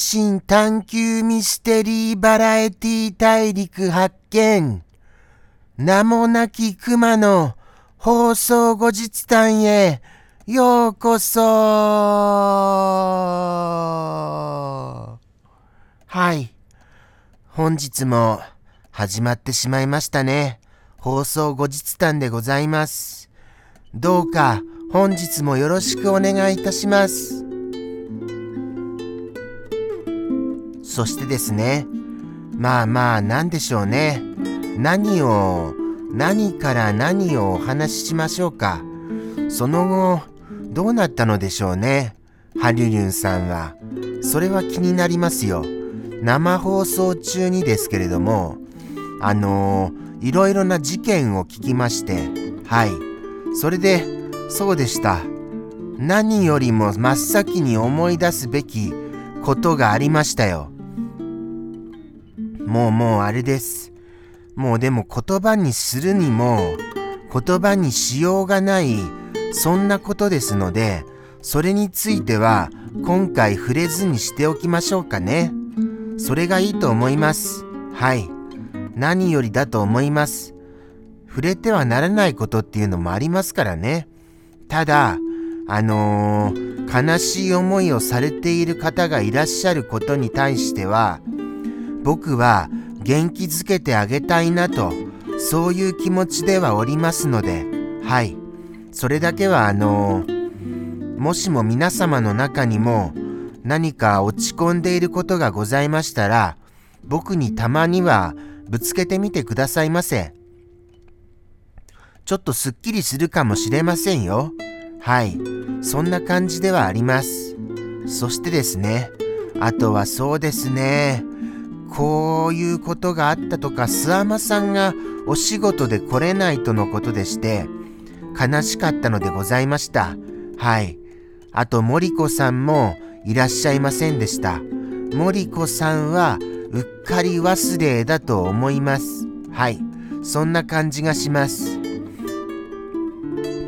的好奇心探求ミステリーバラエティ大陸発見名もなき熊の放送後日談へようこそはい。本日も始まってしまいましたね。放送後日談でございます。どうか本日もよろしくお願いいたします。そしてですね、まあまあ何でしょうね。何を、何から何をお話ししましょうか。その後、どうなったのでしょうね。ハリュリュンさんは。それは気になりますよ。生放送中にですけれども、あのー、いろいろな事件を聞きまして、はい。それで、そうでした。何よりも真っ先に思い出すべきことがありましたよ。もうもうあれです。もうでも言葉にするにも言葉にしようがないそんなことですのでそれについては今回触れずにしておきましょうかね。それがいいと思います。はい。何よりだと思います。触れてはならないことっていうのもありますからね。ただ、あのー悲しい思いをされている方がいらっしゃることに対しては、僕は元気づけてあげたいなと、そういう気持ちではおりますので、はい。それだけはあのもしも皆様の中にも何か落ち込んでいることがございましたら、僕にたまにはぶつけてみてくださいませ。ちょっとすっきりするかもしれませんよ。はい。そんな感じではあります。そしてですね、あとはそうですね、こういうことがあったとか、諏訪間さんがお仕事で来れないとのことでして、悲しかったのでございました。はい。あと、森子さんもいらっしゃいませんでした。森子さんはうっかり忘れだと思います。はい。そんな感じがします。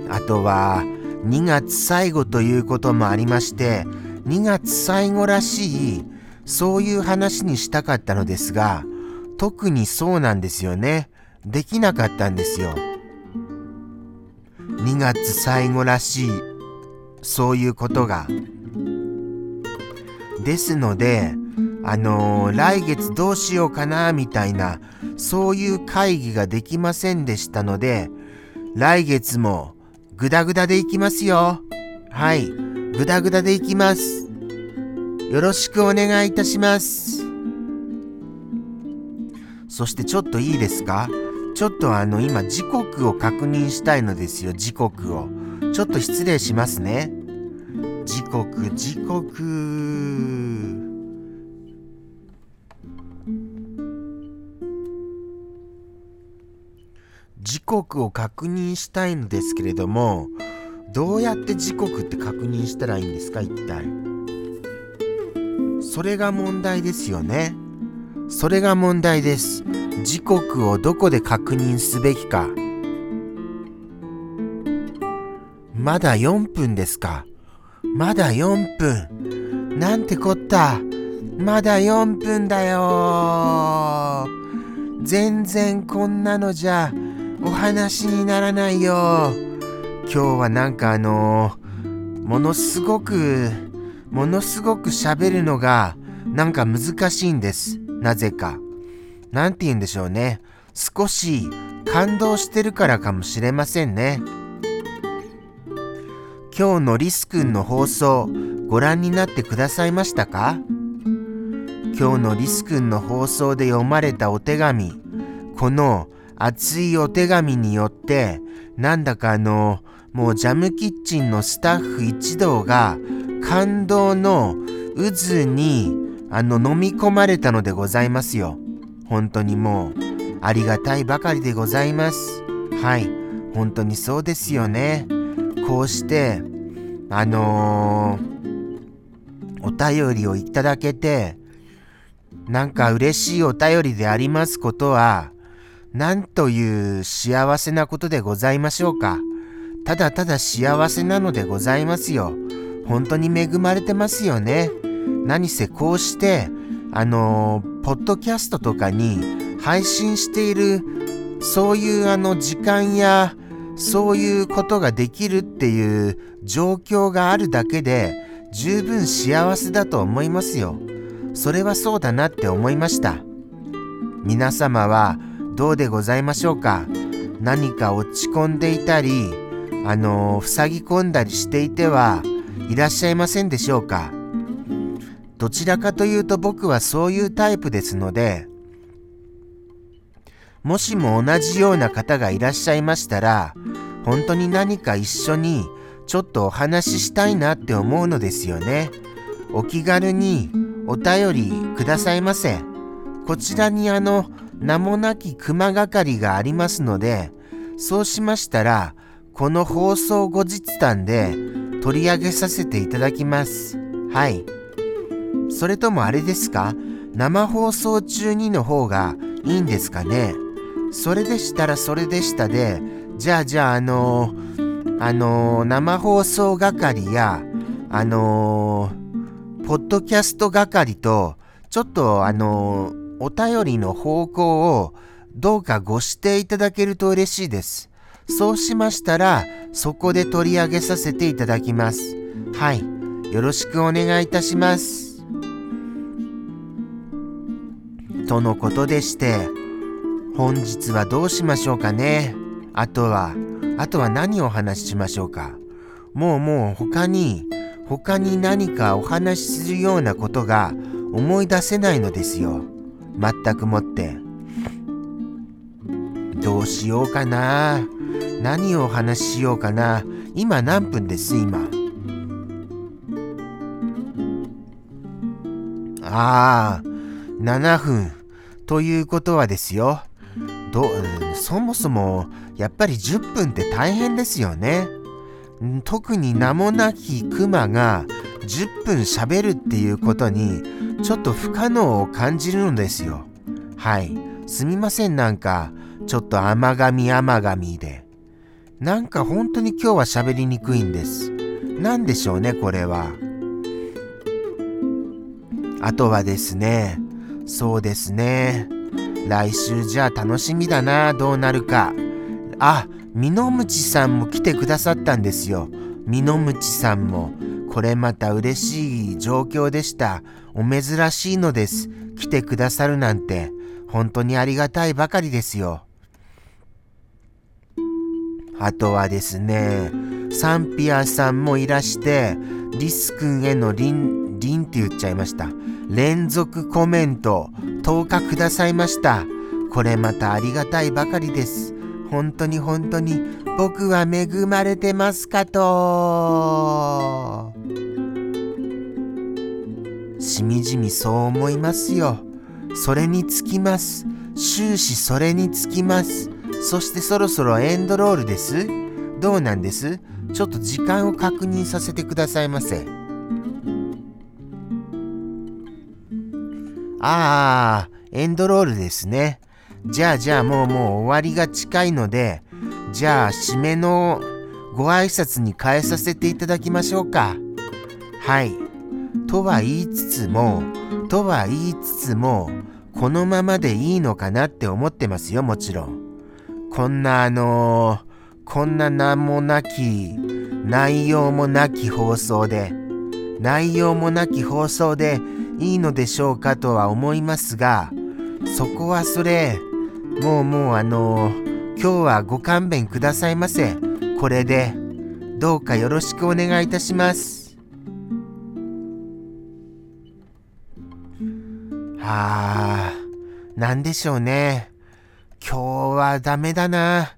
あとは、2月最後ということもありまして、2月最後らしい、そういう話にしたかったのですが、特にそうなんですよね。できなかったんですよ。2月最後らしい、そういうことが。ですので、あのー来月どうしようかな、みたいな、そういう会議ができませんでしたので、来月もグダグダでいきますよ。はい、グダグダでいきます。よろしくお願いいたします。そしてちょっといいですか？ちょっとあの今時刻を確認したいのですよ、時刻を。ちょっと失礼しますね。時刻、時刻。時刻を確認したいのですけれども、どうやって時刻って確認したらいいんですか、一体？それが問題ですよね。それが問題です。時刻をどこで確認すべきか。まだ4分ですか。まだ4分。なんてこった。まだ4分だよ全然こんなのじゃお話にならないよ。今日はなんかあのものすごく、ものすごく喋るのがなんか難しいんです。なぜか。なんて言うんでしょうね。少し感動してるからかもしれませんね。今日のリスくんの放送ご覧になってくださいましたか？今日のリスくんの放送で読まれたお手紙この熱いお手紙によってなんだかあのもうジャムキッチンのスタッフ一同が感動の渦にあの飲み込まれたのでございますよ。本当にもうありがたいばかりでございます。はい。本当にそうですよね。こうしてあのーお便りをいただけてなんか嬉しいお便りでありますことはなんという幸せなことでございましょうか。ただただ幸せなのでございますよ。本当に恵まれてますよね何せこうして、あのー、ポッドキャストとかに配信している、そういうあの時間や、そういうことができるっていう状況があるだけで十分幸せだと思いますよ。それはそうだなって思いました。皆様はどうでございましょうか？何か落ち込んでいたり、あのー、塞ぎ込んだりしていてはいらっしゃいませんでしょうか？どちらかというと僕はそういうタイプですので、もしも同じような方がいらっしゃいましたら、本当に何か一緒にちょっとお話ししたいなって思うのですよね。お気軽にお便りくださいませ。こちらにあの名もなき熊係がありますので、そうしましたら、この放送後日談で取り上げさせていただきます。はい。それともあれですか？生放送中にの方がいいんですかね？それでしたらそれでしたで、じゃあじゃああのー、あのー、生放送係や、あのー、ポッドキャスト係と、ちょっとあのお便りの方向をどうかご指定いただけると嬉しいです。そうしましたら、そこで取り上げさせていただきます。はい。よろしくお願いいたします。とのことでして、本日はどうしましょうかね。あとは、あとは何をお話ししましょうか。もうもう他に、他に何かお話しするようなことが思い出せないのですよ。全くもって。どうしようかな。何をお話ししようかな。今何分です？今。ああ、7分。ということはですよ。ど、そもそも、やっぱり10分って大変ですよね。特に名もなきクマが10分喋るっていうことにちょっと不可能を感じるのですよ。はい。すみませんなんかちょっと甘噛み甘噛みで。なんか本当に今日は喋りにくいんです。なんでしょうねこれは。あとはですね、そうですね。来週じゃあ楽しみだな、どうなるか。あ、みのむちさんも来てくださったんですよ。みのむちさんも。これまた嬉しい状況でした。お珍しいのです。来てくださるなんて。本当にありがたいばかりですよ。あとはですね、サンピアさんもいらして、リス君へのリン、リンって言っちゃいました。連続コメント10日くださいました。これまたありがたいばかりです。本当に本当に僕は恵まれてますかと。しみじみそう思いますよ。それにつきます。終始それにつきます。そしてそろそろエンドロールです。どうなんです？ちょっと時間を確認させてくださいませ。ああ、エンドロールですね。じゃあじゃあもうもう終わりが近いので、じゃあ締めのご挨拶に変えさせていただきましょうか。はい。とは言いつつも、とは言いつつも、このままでいいのかなって思ってますよ、もちろん。こんなあのー、こんな名もなき、内容もなき放送で、内容もなき放送でいいのでしょうかとは思いますが、そこはそれ、もうもうあのー、今日はご勘弁くださいませ。これで、どうかよろしくお願いいたします。はあ、なんでしょうね。今日はダメだな。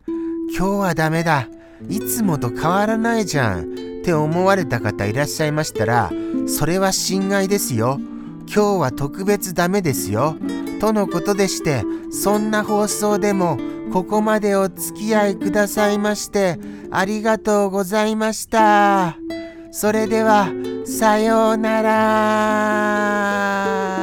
今日はダメだ。いつもと変わらないじゃん。って思われた方いらっしゃいましたら、それは侵害ですよ。今日は特別ダメですよ。とのことでして、そんな放送でもここまでお付き合いくださいましてありがとうございました。それでは、さようなら。